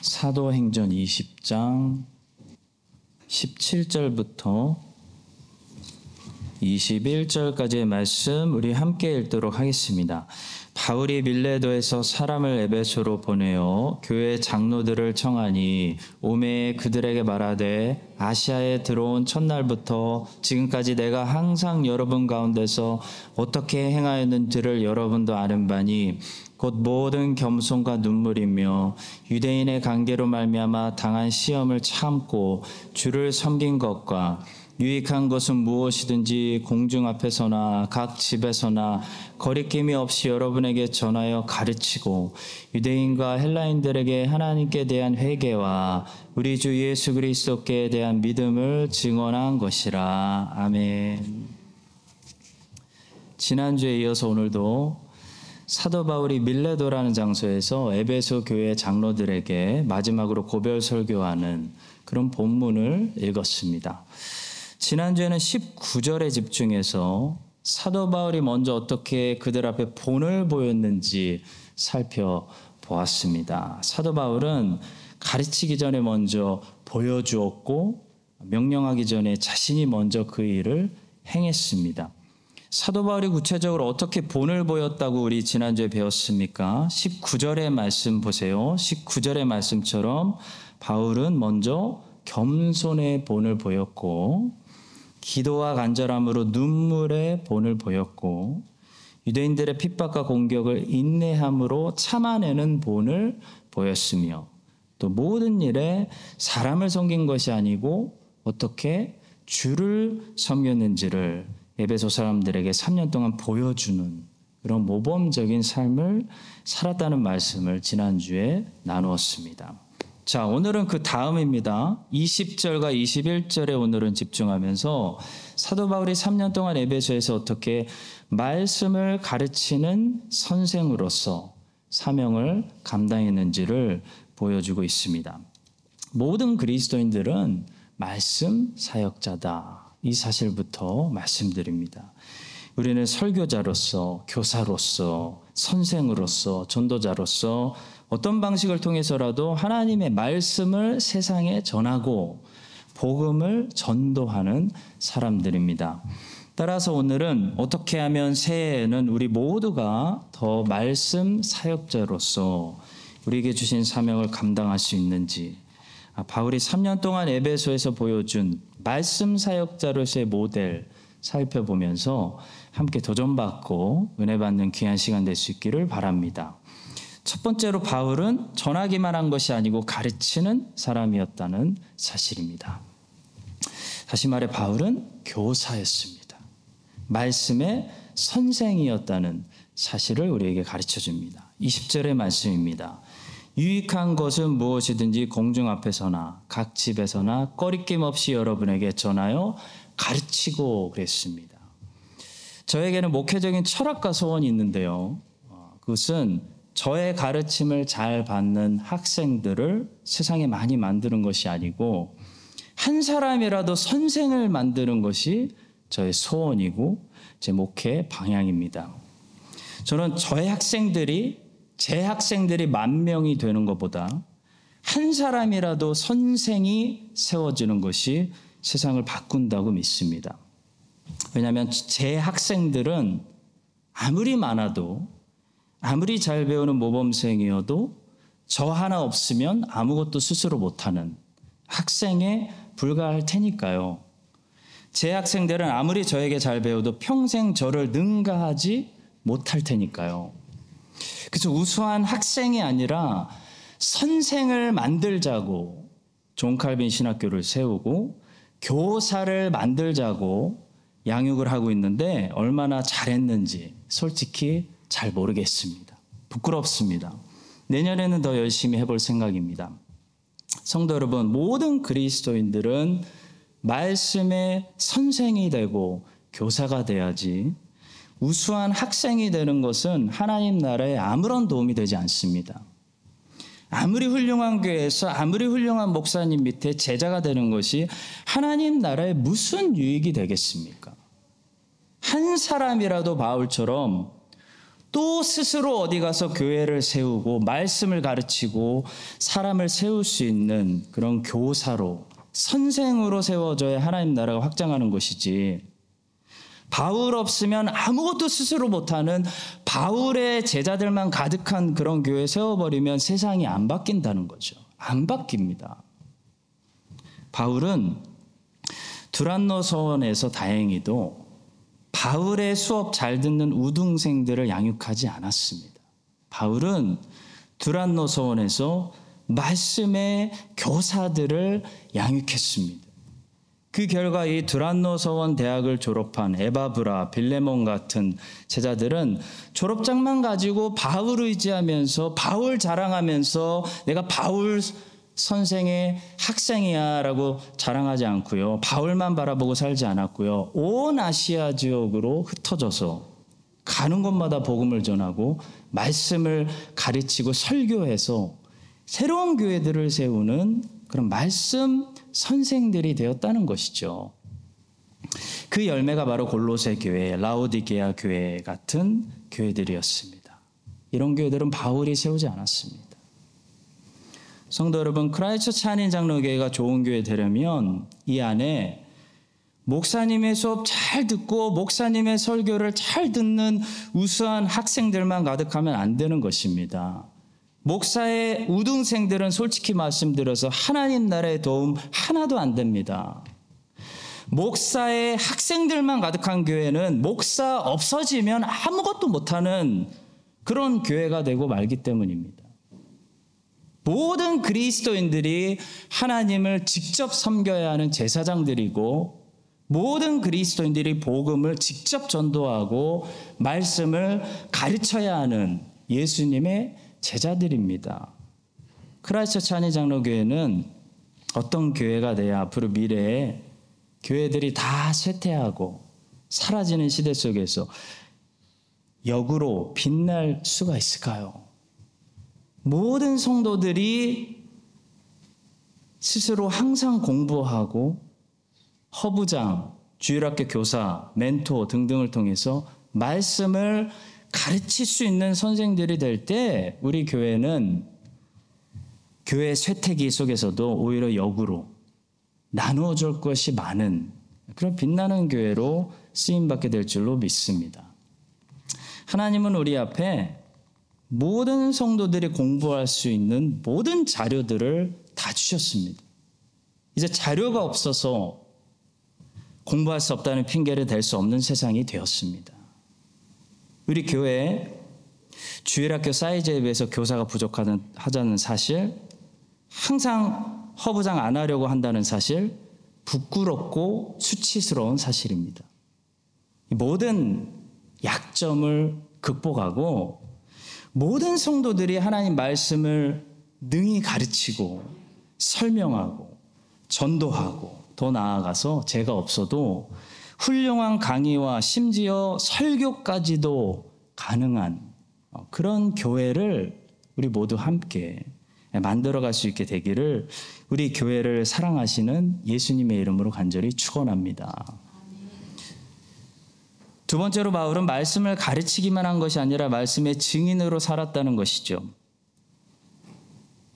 사도행전 20장 17절부터 21절까지의 말씀 우리 함께 읽도록 하겠습니다. 바울이 밀레도에서 사람을 에베소로 보내어 교회 장로들을 청하니 오메 그들에게 말하되 아시아에 들어온 첫날부터 지금까지 내가 항상 여러분 가운데서 어떻게 행하였는지를 여러분도 아는 바니 곧 모든 겸손과 눈물이며 유대인의 관계로 말미암아 당한 시험을 참고 주를 섬긴 것과 유익한 것은 무엇이든지 공중 앞에서나 각 집에서나 거리낌이 없이 여러분에게 전하여 가르치고 유대인과 헬라인들에게 하나님께 대한 회개와 우리 주 예수 그리스도께 대한 믿음을 증언한 것이라. 아멘. 지난주에 이어서 오늘도 사도 바울이 밀레도라는 장소에서 에베소 교회 장로들에게 마지막으로 고별 설교하는 그런 본문을 읽었습니다. 지난주에는 19절에 집중해서 사도 바울이 먼저 어떻게 그들 앞에 본을 보였는지 살펴보았습니다. 사도 바울은 가르치기 전에 먼저 보여주었고 명령하기 전에 자신이 먼저 그 일을 행했습니다. 사도 바울이 구체적으로 어떻게 본을 보였다고 우리 지난주에 배웠습니까? 19절의 말씀 보세요. 19절의 말씀처럼 바울은 먼저 겸손의 본을 보였고 기도와 간절함으로 눈물의 본을 보였고 유대인들의 핍박과 공격을 인내함으로 참아내는 본을 보였으며 또 모든 일에 사람을 섬긴 것이 아니고 어떻게 주를 섬겼는지를 에베소 사람들에게 3년 동안 보여주는 그런 모범적인 삶을 살았다는 말씀을 지난주에 나누었습니다. 자, 오늘은 그 다음입니다. 20절과 21절에 오늘은 집중하면서 사도 바울이 3년 동안 에베소에서 어떻게 말씀을 가르치는 선생으로서 사명을 감당했는지를 보여주고 있습니다. 모든 그리스도인들은 말씀 사역자다. 이 사실부터 말씀드립니다. 우리는 설교자로서, 교사로서, 선생으로서, 전도자로서 어떤 방식을 통해서라도 하나님의 말씀을 세상에 전하고 복음을 전도하는 사람들입니다. 따라서 오늘은 어떻게 하면 새해에는 우리 모두가 더 말씀 사역자로서 우리에게 주신 사명을 감당할 수 있는지 아, 바울이 3년 동안 에베소에서 보여준 말씀 사역자로서의 모델 살펴보면서 함께 도전받고 은혜 받는 귀한 시간 될 수 있기를 바랍니다. 첫 번째로 바울은 전하기만 한 것이 아니고 가르치는 사람이었다는 사실입니다. 다시 말해 바울은 교사였습니다. 말씀의 선생이었다는 사실을 우리에게 가르쳐 줍니다. 20절의 말씀입니다. 유익한 것은 무엇이든지 공중 앞에서나 각 집에서나 꺼리낌 없이 여러분에게 전하여 가르치고 그랬습니다. 저에게는 목회적인 철학과 소원이 있는데요. 어, 그것은 저의 가르침을 잘 받는 학생들을 세상에 많이 만드는 것이 아니고 한 사람이라도 선생을 만드는 것이 저의 소원이고 제 목회 방향입니다. 저는 저의 학생들이 제 학생들이 만 명이 되는 것보다 한 사람이라도 선생이 세워지는 것이 세상을 바꾼다고 믿습니다. 왜냐하면 제 학생들은 아무리 많아도 아무리 잘 배우는 모범생이어도 저 하나 없으면 아무것도 스스로 못하는 학생에 불과할 테니까요. 제 학생들은 아무리 저에게 잘 배워도 평생 저를 능가하지 못할 테니까요. 그래서 우수한 학생이 아니라 선생을 만들자고 존 칼빈 신학교를 세우고 교사를 만들자고 양육을 하고 있는데 얼마나 잘했는지 솔직히 잘 모르겠습니다. 부끄럽습니다. 내년에는 더 열심히 해볼 생각입니다. 성도 여러분, 모든 그리스도인들은 말씀의 선생이 되고 교사가 돼야지 우수한 학생이 되는 것은 하나님 나라에 아무런 도움이 되지 않습니다. 아무리 훌륭한 교회에서 아무리 훌륭한 목사님 밑에 제자가 되는 것이 하나님 나라에 무슨 유익이 되겠습니까? 한 사람이라도 바울처럼 또 스스로 어디 가서 교회를 세우고 말씀을 가르치고 사람을 세울 수 있는 그런 교사로 선생으로 세워져야 하나님 나라가 확장하는 것이지. 바울 없으면 아무것도 스스로 못하는 바울의 제자들만 가득한 그런 교회 세워버리면 세상이 안 바뀐다는 거죠. 안 바뀝니다. 바울은 두란노 서원에서 다행히도 바울의 수업 잘 듣는 우등생들을 양육하지 않았습니다. 바울은 두란노 서원에서 말씀의 교사들을 양육했습니다. 그 결과 이 두란노 서원 대학을 졸업한 에바브라, 빌레몬 같은 제자들은 졸업장만 가지고 바울 의지하면서 바울 자랑하면서 내가 바울 선생의 학생이야라고 자랑하지 않고요. 바울만 바라보고 살지 않았고요. 온 아시아 지역으로 흩어져서 가는 곳마다 복음을 전하고 말씀을 가르치고 설교해서 새로운 교회들을 세우는 그런 말씀 선생들이 되었다는 것이죠. 그 열매가 바로 골로새 교회, 라오디게아 교회 같은 교회들이었습니다. 이런 교회들은 바울이 세우지 않았습니다. 성도 여러분, 크라이처 찬인 장로교회가 좋은 교회 되려면 이 안에 목사님의 수업 잘 듣고 목사님의 설교를 잘 듣는 우수한 학생들만 가득하면 안 되는 것입니다. 목사의 우등생들은 솔직히 말씀드려서 하나님 나라의 도움 하나도 안 됩니다. 목사의 학생들만 가득한 교회는 목사 없어지면 아무것도 못하는 그런 교회가 되고 말기 때문입니다. 모든 그리스도인들이 하나님을 직접 섬겨야 하는 제사장들이고 모든 그리스도인들이 복음을 직접 전도하고 말씀을 가르쳐야 하는 예수님의 제자들입니다. 크라이처 찬이 장로교회는 어떤 교회가 돼야 앞으로 미래에 교회들이 다 쇠퇴하고 사라지는 시대 속에서 역으로 빛날 수가 있을까요? 모든 성도들이 스스로 항상 공부하고 허부장, 주일학교 교사, 멘토 등등을 통해서 말씀을 가르칠 수 있는 선생들이 될 때 우리 교회는 교회 쇠퇴기 속에서도 오히려 역으로 나누어 줄 것이 많은 그런 빛나는 교회로 쓰임 받게 될 줄로 믿습니다. 하나님은 우리 앞에 모든 성도들이 공부할 수 있는 모든 자료들을 다 주셨습니다. 이제 자료가 없어서 공부할 수 없다는 핑계를 댈 수 없는 세상이 되었습니다. 우리 교회에 주일학교 사이즈에 비해서 교사가 부족하다는 사실, 항상 허부장 안 하려고 한다는 사실, 부끄럽고 수치스러운 사실입니다. 모든 약점을 극복하고 모든 성도들이 하나님 말씀을 능히 가르치고 설명하고 전도하고 더 나아가서 제가 없어도 훌륭한 강의와 심지어 설교까지도 가능한 어, 그런 교회를 우리 모두 함께 만들어갈 수 있게 되기를 우리 교회를 사랑하시는 예수님의 이름으로 간절히 축원합니다. 두 번째로 바울은 말씀을 가르치기만 한 것이 아니라 말씀의 증인으로 살았다는 것이죠.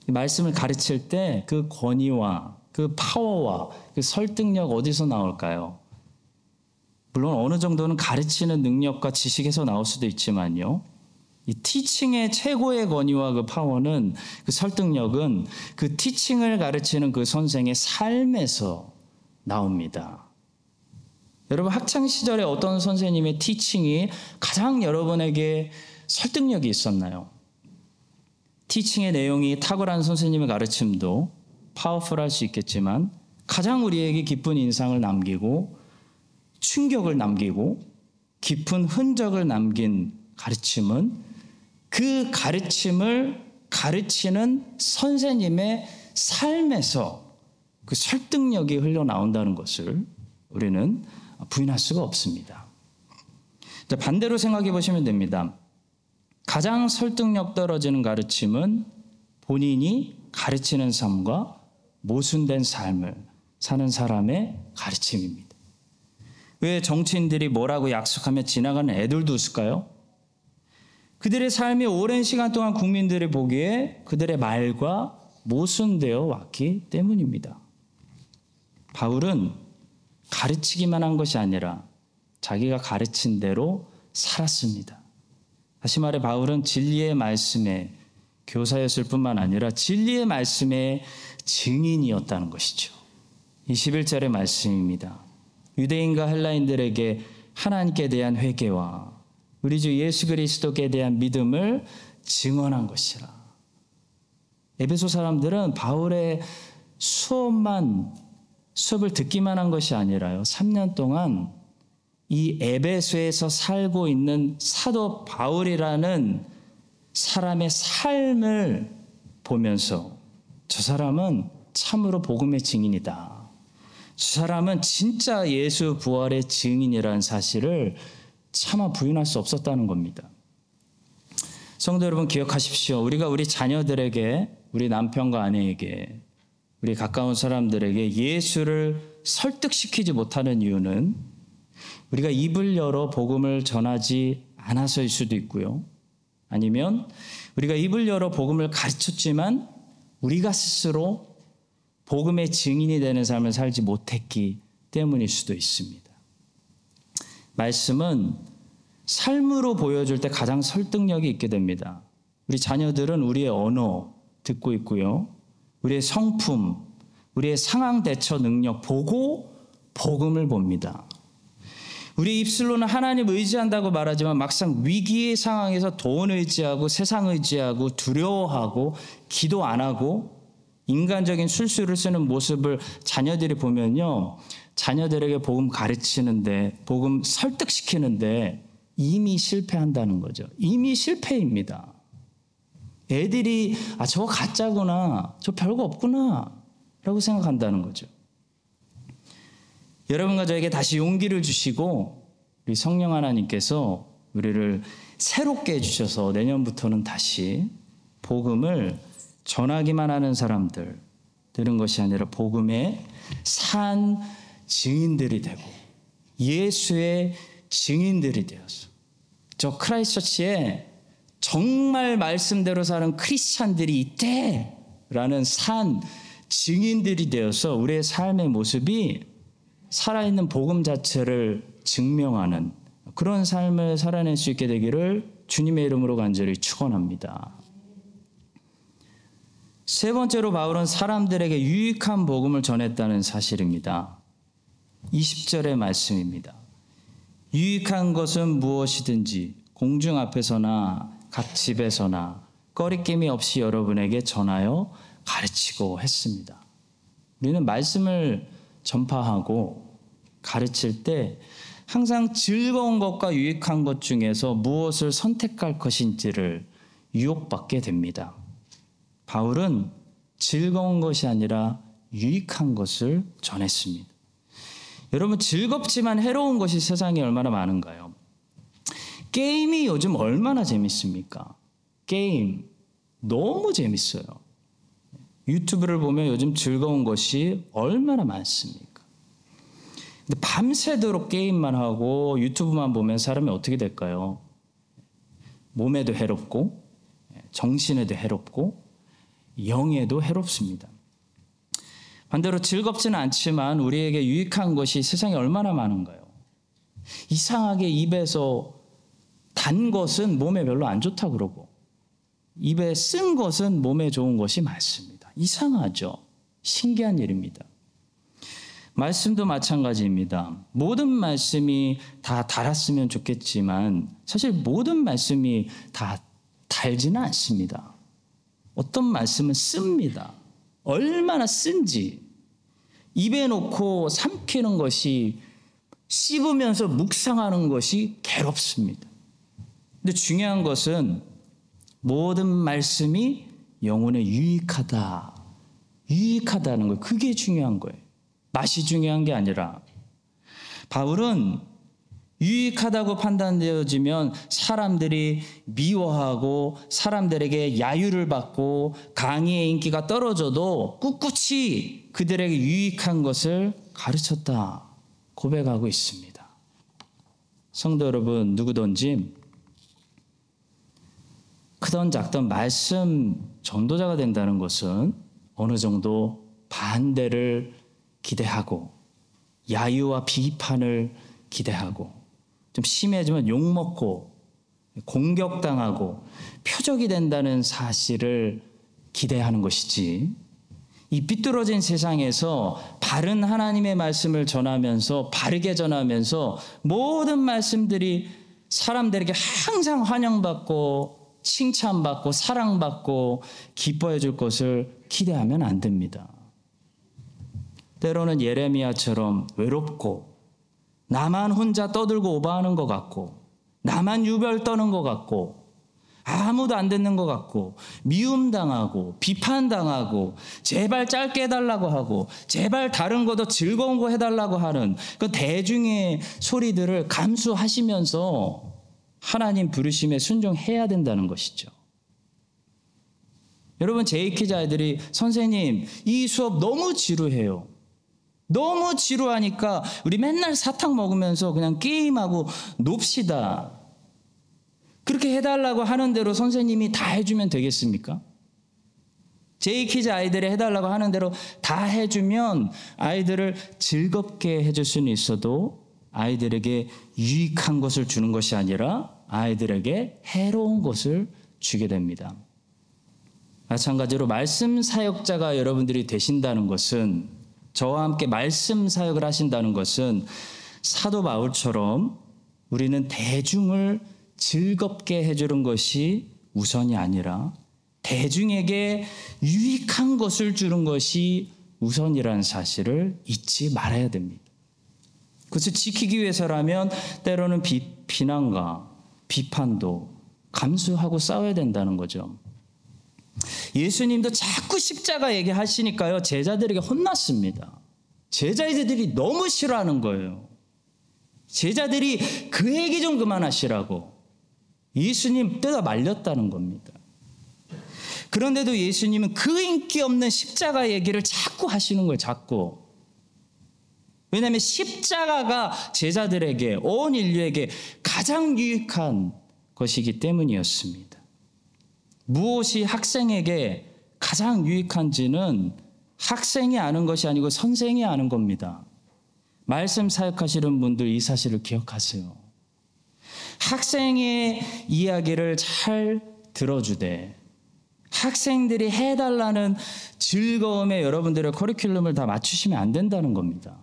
말씀을 가르칠 때 그 권위와 그 파워와 그 설득력 어디서 나올까요? 물론 어느 정도는 가르치는 능력과 지식에서 나올 수도 있지만요. 이 티칭의 최고의 권위와 그 파워는 그 설득력은 그 티칭을 가르치는 그 선생의 삶에서 나옵니다. 여러분 학창 시절에 어떤 선생님의 티칭이 가장 여러분에게 설득력이 있었나요? 티칭의 내용이 탁월한 선생님의 가르침도 파워풀할 수 있겠지만 가장 우리에게 기쁜 인상을 남기고 충격을 남기고 깊은 흔적을 남긴 가르침은 그 가르침을 가르치는 선생님의 삶에서 그 설득력이 흘러나온다는 것을 우리는 부인할 수가 없습니다. 반대로 생각해 보시면 됩니다. 가장 설득력 떨어지는 가르침은 본인이 가르치는 삶과 모순된 삶을 사는 사람의 가르침입니다. 왜 정치인들이 뭐라고 약속하며 지나가는 애들도 있을까요? 그들의 삶이 오랜 시간 동안 국민들이 보기에 그들의 말과 모순되어 왔기 때문입니다. 바울은 가르치기만 한 것이 아니라 자기가 가르친 대로 살았습니다. 다시 말해 바울은 진리의 말씀에 교사였을 뿐만 아니라 진리의 말씀의 증인이었다는 것이죠. 21절의 말씀입니다. 유대인과 헬라인들에게 하나님께 대한 회개와 우리 주 예수 그리스도께 대한 믿음을 증언한 것이라. 에베소 사람들은 바울의 수업만 수업을 듣기만 한 것이 아니라요. 3년 동안 이 에베소에서 살고 있는 사도 바울이라는 사람의 삶을 보면서 저 사람은 참으로 복음의 증인이다. 저 사람은 진짜 예수 부활의 증인이라는 사실을 차마 부인할 수 없었다는 겁니다. 성도 여러분 기억하십시오. 우리가 우리 자녀들에게, 우리 남편과 아내에게, 우리 가까운 사람들에게 예수를 설득시키지 못하는 이유는 우리가 입을 열어 복음을 전하지 않아서일 수도 있고요. 아니면 우리가 입을 열어 복음을 가르쳤지만 우리가 스스로 복음의 증인이 되는 삶을 살지 못했기 때문일 수도 있습니다. 말씀은 삶으로 보여줄 때 가장 설득력이 있게 됩니다. 우리 자녀들은 우리의 언어 듣고 있고요. 우리의 성품, 우리의 상황 대처 능력 보고 복음을 봅니다. 우리 입술로는 하나님 의지한다고 말하지만 막상 위기의 상황에서 돈 의지하고 세상 의지하고 두려워하고 기도 안 하고 인간적인 술수를 쓰는 모습을 자녀들이 보면요. 자녀들에게 복음 가르치는데, 복음 설득시키는데 이미 실패한다는 거죠. 이미 실패입니다. 애들이, 아, 저거 가짜구나. 저 별거 없구나. 라고 생각한다는 거죠. 여러분과 저에게 다시 용기를 주시고, 우리 성령 하나님께서 우리를 새롭게 해주셔서 내년부터는 다시 복음을 전하기만 하는 사람들 되는 것이 아니라 복음의 산 증인들이 되고 예수의 증인들이 되어서 저 크라이스처치에 정말 말씀대로 사는 크리스찬들이 있대라는 산 증인들이 되어서 우리의 삶의 모습이 살아있는 복음 자체를 증명하는 그런 삶을 살아낼 수 있게 되기를 주님의 이름으로 간절히 축원합니다. 세 번째로 바울은 사람들에게 유익한 복음을 전했다는 사실입니다. 20절의 말씀입니다. 유익한 것은 무엇이든지 공중 앞에서나 각 집에서나 꺼리낌이 없이 여러분에게 전하여 가르치고 했습니다. 우리는 말씀을 전파하고 가르칠 때 항상 즐거운 것과 유익한 것 중에서 무엇을 선택할 것인지를 유혹받게 됩니다. 바울은 즐거운 것이 아니라 유익한 것을 전했습니다. 여러분 즐겁지만 해로운 것이 세상에 얼마나 많은가요? 게임이 요즘 얼마나 재밌습니까? 게임 너무 재밌어요. 유튜브를 보면 요즘 즐거운 것이 얼마나 많습니까? 근데 밤새도록 게임만 하고 유튜브만 보면 사람이 어떻게 될까요? 몸에도 해롭고 정신에도 해롭고 영에도 해롭습니다. 반대로 즐겁지는 않지만 우리에게 유익한 것이 세상에 얼마나 많은가요? 이상하게 입에서 단 것은 몸에 별로 안 좋다 그러고 입에 쓴 것은 몸에 좋은 것이 많습니다. 이상하죠? 신기한 일입니다. 말씀도 마찬가지입니다. 모든 말씀이 다 달았으면 좋겠지만 사실 모든 말씀이 다 달지는 않습니다. 어떤 말씀은 씁니다. 얼마나 쓴지 입에 놓고 삼키는 것이 씹으면서 묵상하는 것이 괴롭습니다. 근데 중요한 것은 모든 말씀이 영혼에 유익하다. 유익하다는 거 그게 중요한 거예요. 맛이 중요한 게 아니라 바울은 유익하다고 판단되어지면 사람들이 미워하고 사람들에게 야유를 받고 강의의 인기가 떨어져도 꿋꿋이 그들에게 유익한 것을 가르쳤다 고백하고 있습니다. 성도 여러분, 누구든지 크던 작던 말씀 전도자가 된다는 것은 어느 정도 반대를 기대하고 야유와 비판을 기대하고 좀 심해지면 욕먹고 공격당하고 표적이 된다는 사실을 기대하는 것이지 이 삐뚤어진 세상에서 바른 하나님의 말씀을 전하면서 바르게 전하면서 모든 말씀들이 사람들에게 항상 환영받고 칭찬받고 사랑받고 기뻐해 줄 것을 기대하면 안 됩니다. 때로는 예레미야처럼 외롭고 나만 혼자 떠들고 오버하는 것 같고 나만 유별 떠는 것 같고 아무도 안 듣는 것 같고 미움당하고 비판당하고 제발 짧게 해달라고 하고 제발 다른 거도 즐거운 거 해달라고 하는 그 대중의 소리들을 감수하시면서 하나님 부르심에 순종해야 된다는 것이죠. 여러분 제이키즈 아이들이 선생님 이 수업 너무 지루해요. 너무 지루하니까 우리 맨날 사탕 먹으면서 그냥 게임하고 놉시다. 그렇게 해달라고 하는 대로 선생님이 다 해주면 되겠습니까? 제이키즈 아이들이 해달라고 하는 대로 다 해주면 아이들을 즐겁게 해줄 수는 있어도 아이들에게 유익한 것을 주는 것이 아니라 아이들에게 해로운 것을 주게 됩니다. 마찬가지로 말씀 사역자가 여러분들이 되신다는 것은 저와 함께 말씀 사역을 하신다는 것은 사도 바울처럼 우리는 대중을 즐겁게 해주는 것이 우선이 아니라 대중에게 유익한 것을 주는 것이 우선이라는 사실을 잊지 말아야 됩니다. 그것을 지키기 위해서라면 때로는 비, 비난과 비판도 감수하고 싸워야 된다는 거죠. 예수님도 자꾸 십자가 얘기하시니까요, 제자들에게 혼났습니다. 제자들이 너무 싫어하는 거예요. 제자들이 그 얘기 좀 그만하시라고. 예수님 뜯어 말렸다는 겁니다. 그런데도 예수님은 그 인기 없는 십자가 얘기를 자꾸 하시는 거예요, 자꾸. 왜냐하면 십자가가 제자들에게, 온 인류에게 가장 유익한 것이기 때문이었습니다. 무엇이 학생에게 가장 유익한지는 학생이 아는 것이 아니고 선생이 아는 겁니다. 말씀 사역하시는 분들 이 사실을 기억하세요. 학생의 이야기를 잘 들어주되 학생들이 해달라는 즐거움에 여러분들의 커리큘럼을 다 맞추시면 안 된다는 겁니다.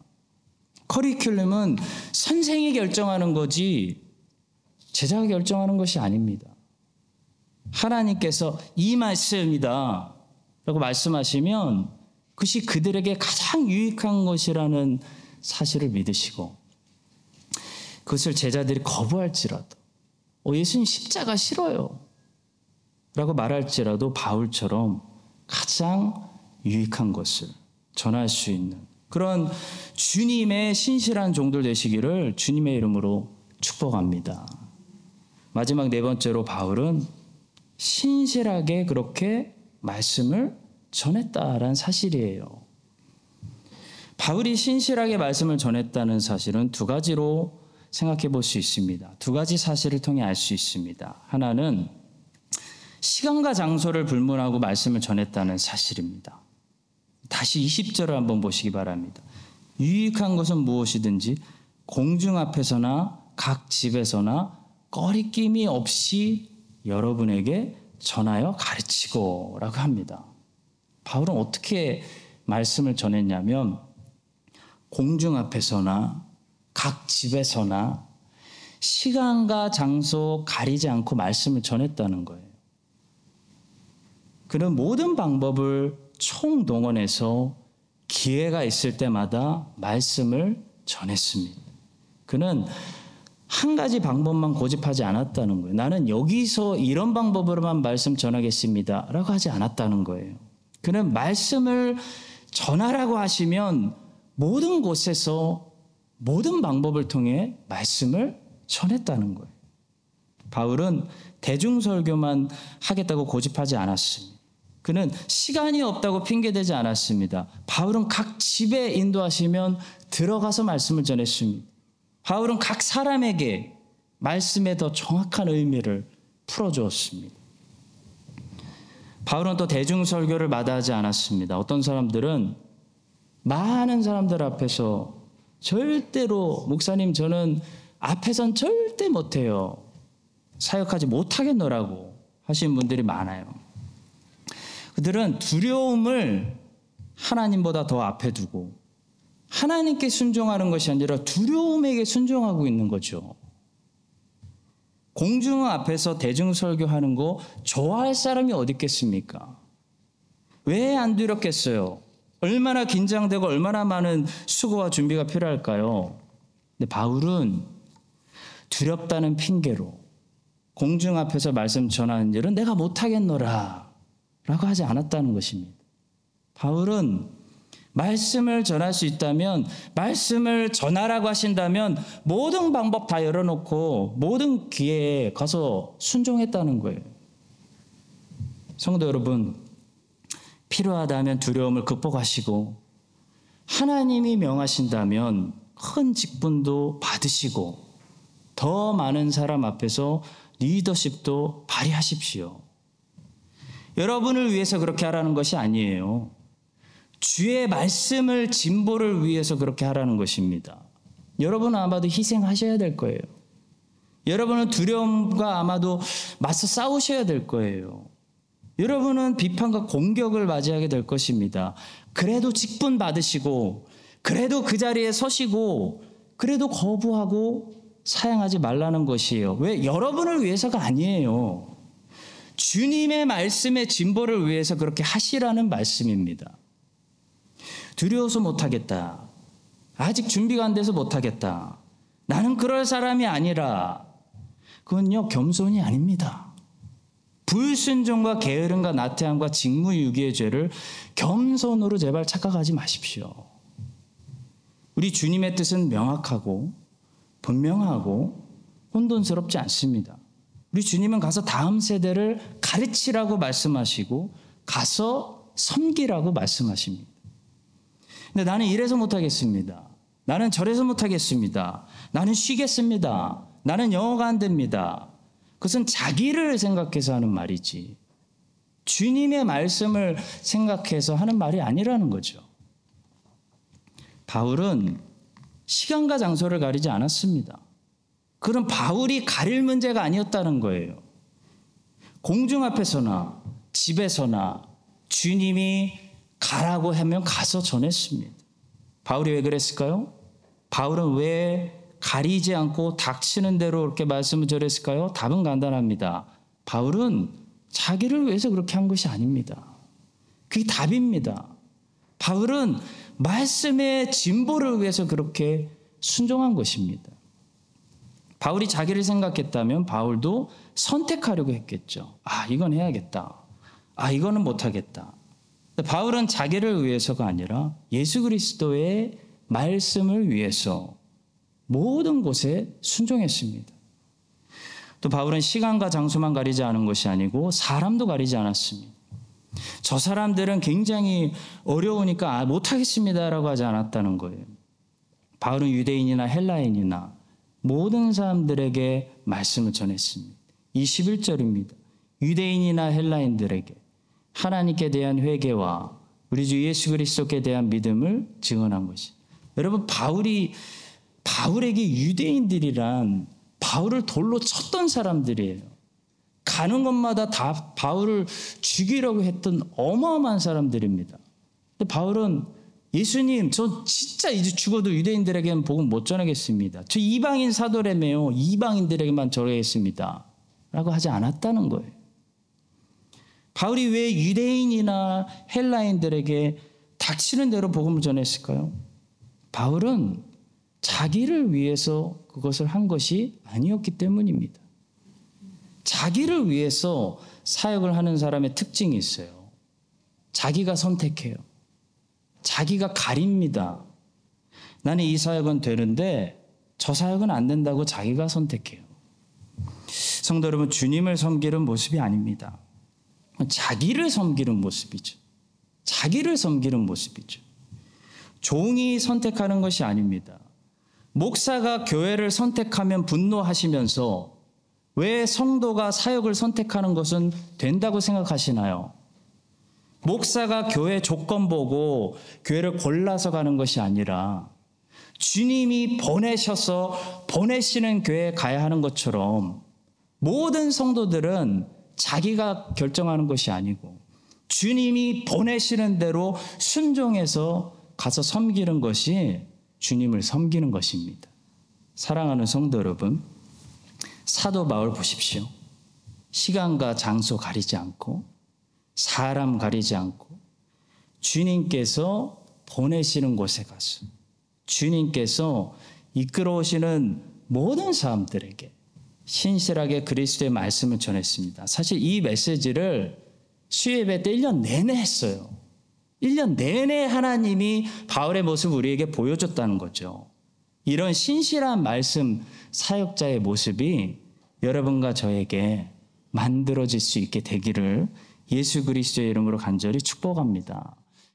커리큘럼은 선생이 결정하는 거지 제자가 결정하는 것이 아닙니다. 하나님께서 이 말씀이다 라고 말씀하시면 그것이 그들에게 가장 유익한 것이라는 사실을 믿으시고 그것을 제자들이 거부할지라도 어, 예수님 십자가 싫어요. 라고 말할지라도 바울처럼 가장 유익한 것을 전할 수 있는 그런 주님의 신실한 종들 되시기를 주님의 이름으로 축복합니다. 마지막 네 번째로 바울은 신실하게 그렇게 말씀을 전했다라는 사실이에요. 바울이 신실하게 말씀을 전했다는 사실은 두 가지로 생각해 볼 수 있습니다. 두 가지 사실을 통해 알 수 있습니다. 하나는 시간과 장소를 불문하고 말씀을 전했다는 사실입니다. 다시 20절을 한번 보시기 바랍니다. 유익한 것은 무엇이든지 공중 앞에서나 각 집에서나 꺼리낌이 없이 여러분에게 전하여 가르치고 라고 합니다. 바울은 어떻게 말씀을 전했냐면 공중 앞에서나 각 집에서나 시간과 장소 가리지 않고 말씀을 전했다는 거예요. 그는 모든 방법을 총동원해서 기회가 있을 때마다 말씀을 전했습니다. 그는 한 가지 방법만 고집하지 않았다는 거예요. 나는 여기서 이런 방법으로만 말씀 전하겠습니다. 라고 하지 않았다는 거예요. 그는 말씀을 전하라고 하시면 모든 곳에서 모든 방법을 통해 말씀을 전했다는 거예요. 바울은 대중설교만 하겠다고 고집하지 않았습니다. 그는 시간이 없다고 핑계대지 않았습니다. 바울은 각 집에 인도하시면 들어가서 말씀을 전했습니다. 바울은 각 사람에게 말씀의 더 정확한 의미를 풀어주었습니다. 바울은 또 대중설교를 마다하지 않았습니다. 어떤 사람들은 많은 사람들 앞에서 절대로 목사님 저는 앞에선 절대 못해요. 사역하지 못하겠노라고 하시는 분들이 많아요. 그들은 두려움을 하나님보다 더 앞에 두고 하나님께 순종하는 것이 아니라 두려움에게 순종하고 있는 거죠. 공중 앞에서 대중 설교하는 거 좋아할 사람이 어디 있겠습니까? 왜 안 두렵겠어요? 얼마나 긴장되고 얼마나 많은 수고와 준비가 필요할까요? 근데 바울은 두렵다는 핑계로 공중 앞에서 말씀 전하는 일은 내가 못하겠노라 라고 하지 않았다는 것입니다. 바울은 말씀을 전할 수 있다면 말씀을 전하라고 하신다면 모든 방법 다 열어놓고 모든 기회에 가서 순종했다는 거예요. 성도 여러분, 필요하다면 두려움을 극복하시고 하나님이 명하신다면 큰 직분도 받으시고 더 많은 사람 앞에서 리더십도 발휘하십시오. 여러분을 위해서 그렇게 하라는 것이 아니에요. 주의 말씀을 진보를 위해서 그렇게 하라는 것입니다. 여러분은 아마도 희생하셔야 될 거예요. 여러분은 두려움과 아마도 맞서 싸우셔야 될 거예요. 여러분은 비판과 공격을 맞이하게 될 것입니다. 그래도 직분 받으시고, 그래도 그 자리에 서시고, 그래도 거부하고 사양하지 말라는 것이에요. 왜? 여러분을 위해서가 아니에요. 주님의 말씀의 진보를 위해서 그렇게 하시라는 말씀입니다. 두려워서 못하겠다. 아직 준비가 안 돼서 못하겠다. 나는 그럴 사람이 아니라 그건요 겸손이 아닙니다. 불순종과 게으름과 나태함과 직무유기의 죄를 겸손으로 제발 착각하지 마십시오. 우리 주님의 뜻은 명확하고 분명하고 혼돈스럽지 않습니다. 우리 주님은 가서 다음 세대를 가르치라고 말씀하시고 가서 섬기라고 말씀하십니다. 근데 나는 이래서 못하겠습니다. 나는 저래서 못하겠습니다. 나는 쉬겠습니다. 나는 영어가 안 됩니다. 그것은 자기를 생각해서 하는 말이지. 주님의 말씀을 생각해서 하는 말이 아니라는 거죠. 바울은 시간과 장소를 가리지 않았습니다. 그런 바울이 가릴 문제가 아니었다는 거예요. 공중 앞에서나 집에서나 주님이 가라고 하면 가서 전했습니다. 바울이 왜 그랬을까요? 바울은 왜 가리지 않고 닥치는 대로 이렇게 말씀을 전했을까요? 답은 간단합니다. 바울은 자기를 위해서 그렇게 한 것이 아닙니다. 그게 답입니다. 바울은 말씀의 진보를 위해서 그렇게 순종한 것입니다. 바울이 자기를 생각했다면 바울도 선택하려고 했겠죠. 아, 이건 해야겠다. 아, 이거는 못하겠다. 바울은 자기를 위해서가 아니라 예수 그리스도의 말씀을 위해서 모든 곳에 순종했습니다. 또 바울은 시간과 장소만 가리지 않은 것이 아니고 사람도 가리지 않았습니다. 저 사람들은 굉장히 어려우니까 아, 못하겠습니다라고 하지 않았다는 거예요. 바울은 유대인이나 헬라인이나 모든 사람들에게 말씀을 전했습니다. 21절입니다. 유대인이나 헬라인들에게 하나님께 대한 회개와 우리 주 예수 그리스도께 대한 믿음을 증언한 것이. 여러분 바울이 바울에게 유대인들이란 바울을 돌로 쳤던 사람들이에요. 가는 곳마다 다 바울을 죽이려고 했던 어마어마한 사람들입니다. 근데 바울은 예수님, 저 진짜 이제 죽어도 유대인들에게는 복음 못 전하겠습니다. 저 이방인 사도래매요. 이방인들에게만 전하겠습니다. 라고 하지 않았다는 거예요. 바울이 왜 유대인이나 헬라인들에게 닥치는 대로 복음을 전했을까요? 바울은 자기를 위해서 그것을 한 것이 아니었기 때문입니다. 자기를 위해서 사역을 하는 사람의 특징이 있어요. 자기가 선택해요. 자기가 가립니다. 나는 이 사역은 되는데 저 사역은 안 된다고 자기가 선택해요. 성도 여러분, 주님을 섬기는 모습이 아닙니다. 자기를 섬기는 모습이죠. 자기를 섬기는 모습이죠. 종이 선택하는 것이 아닙니다. 목사가 교회를 선택하면 분노하시면서 왜 성도가 사역을 선택하는 것은 된다고 생각하시나요? 목사가 교회 조건 보고 교회를 골라서 가는 것이 아니라 주님이 보내셔서 보내시는 교회에 가야 하는 것처럼 모든 성도들은 자기가 결정하는 것이 아니고 주님이 보내시는 대로 순종해서 가서 섬기는 것이 주님을 섬기는 것입니다. 사랑하는 성도 여러분, 사도 바울 보십시오. 시간과 장소 가리지 않고 사람 가리지 않고 주님께서 보내시는 곳에 가서 주님께서 이끌어 오시는 모든 사람들에게 신실하게 그리스도의 말씀을 전했습니다. 사실 이 메시지를 수예배 때 1년 내내 했어요. 1년 내내 하나님이 바울의 모습을 우리에게 보여줬다는 거죠. 이런 신실한 말씀 사역자의 모습이 여러분과 저에게 만들어질 수 있게 되기를 예수 그리스도의 이름으로 간절히 축복합니다.